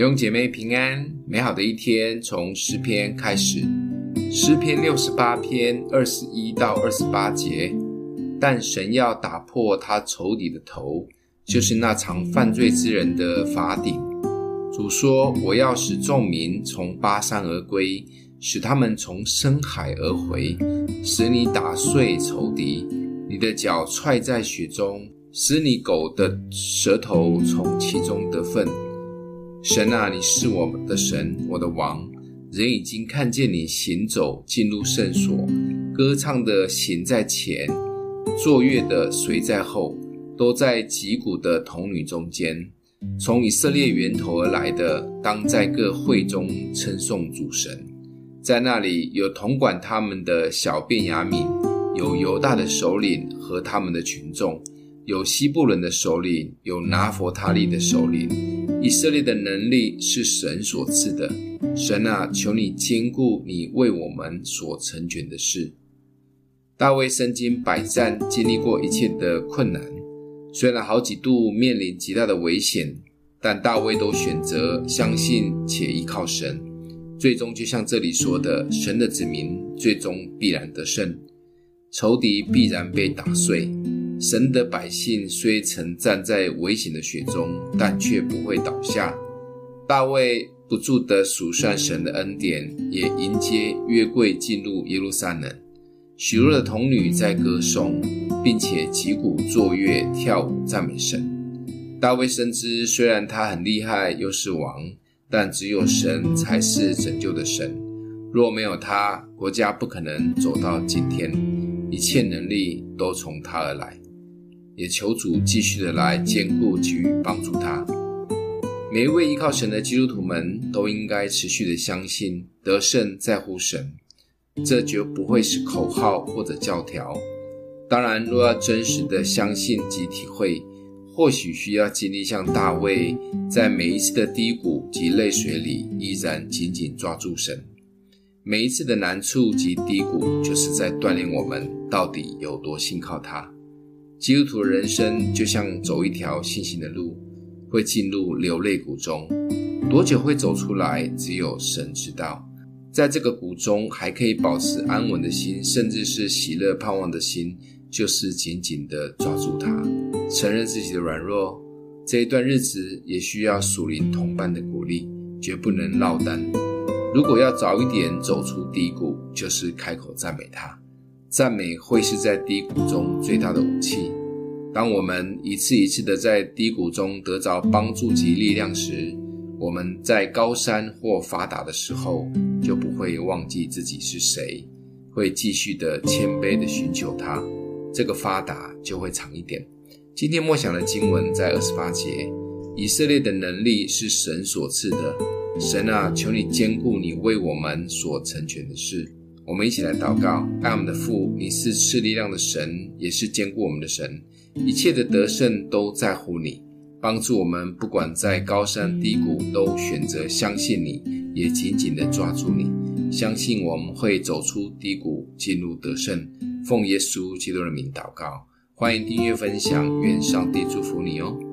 弟兄姐妹平安，美好的一天从诗篇开始。诗篇六十八篇二十一到二十八节，但神要打破他仇敌的头，就是那常犯罪之人的法顶。主说：“我要使众民从巴山而归，使他们从深海而回，使你打碎仇敌，你的脚踹在雪中，使你狗的舌头从其中得分。”神啊，你是我的神，我的王。人已经看见你行走进入圣所，歌唱的行在前，作乐的随在后，都在击鼓的童女中间。从以色列源头而来的，当在各会中称颂主神。在那里有统管他们的小便雅悯，有犹大的首领和他们的群众，有西布伦的首领，有拿弗他利的首领。以色列的能力是神所赐的，神啊，求你兼顾你为我们所成全的事。大卫身经百战，经历过一切的困难，虽然好几度面临极大的危险，但大卫都选择相信且依靠神。最终，就像这里说的，神的子民最终必然得胜，仇敌必然被打碎。神的百姓虽曾站在危险的雪中，但却不会倒下。大卫不住地数算神的恩典，也迎接约柜进入耶路撒冷。许多的童女在歌颂，并且击鼓作乐跳舞赞美神。大卫深知，虽然他很厉害，又是王，但只有神才是拯救的神。若没有他，国家不可能走到今天。一切能力都从他而来。也求主继续的来坚固给予帮助他。每一位依靠神的基督徒们都应该持续的相信得胜在乎神，这就不会是口号或者教条。当然，若要真实的相信及体会，或许需要经历像大卫在每一次的低谷及泪水里，依然紧紧抓住神。每一次的难处及低谷，就是在锻炼我们到底有多信靠他。基督徒的人生就像走一条信心的路，会进入流泪谷中，多久会走出来，只有神知道。在这个谷中，还可以保持安稳的心，甚至是喜乐盼望的心，就是紧紧地抓住它，承认自己的软弱。这一段日子也需要属灵同伴的鼓励，绝不能落单。如果要早一点走出低谷，就是开口赞美他。赞美会是在低谷中最大的武器。当我们一次一次的在低谷中得着帮助及力量时，我们在高山或发达的时候，就不会忘记自己是谁，会继续的谦卑的寻求他。这个发达就会长一点。今天默想的经文在二十八节，以色列的能力是神所赐的。神啊，求你坚固你为我们所成全的事。我们一起来祷告，爱我们的父，你是赐力量的神，也是坚固我们的神。一切的得胜都在乎你，帮助我们，不管在高山低谷，都选择相信你，也紧紧地抓住你，相信我们会走出低谷，进入得胜。奉耶稣基督的名祷告，欢迎订阅分享，愿上帝祝福你哦。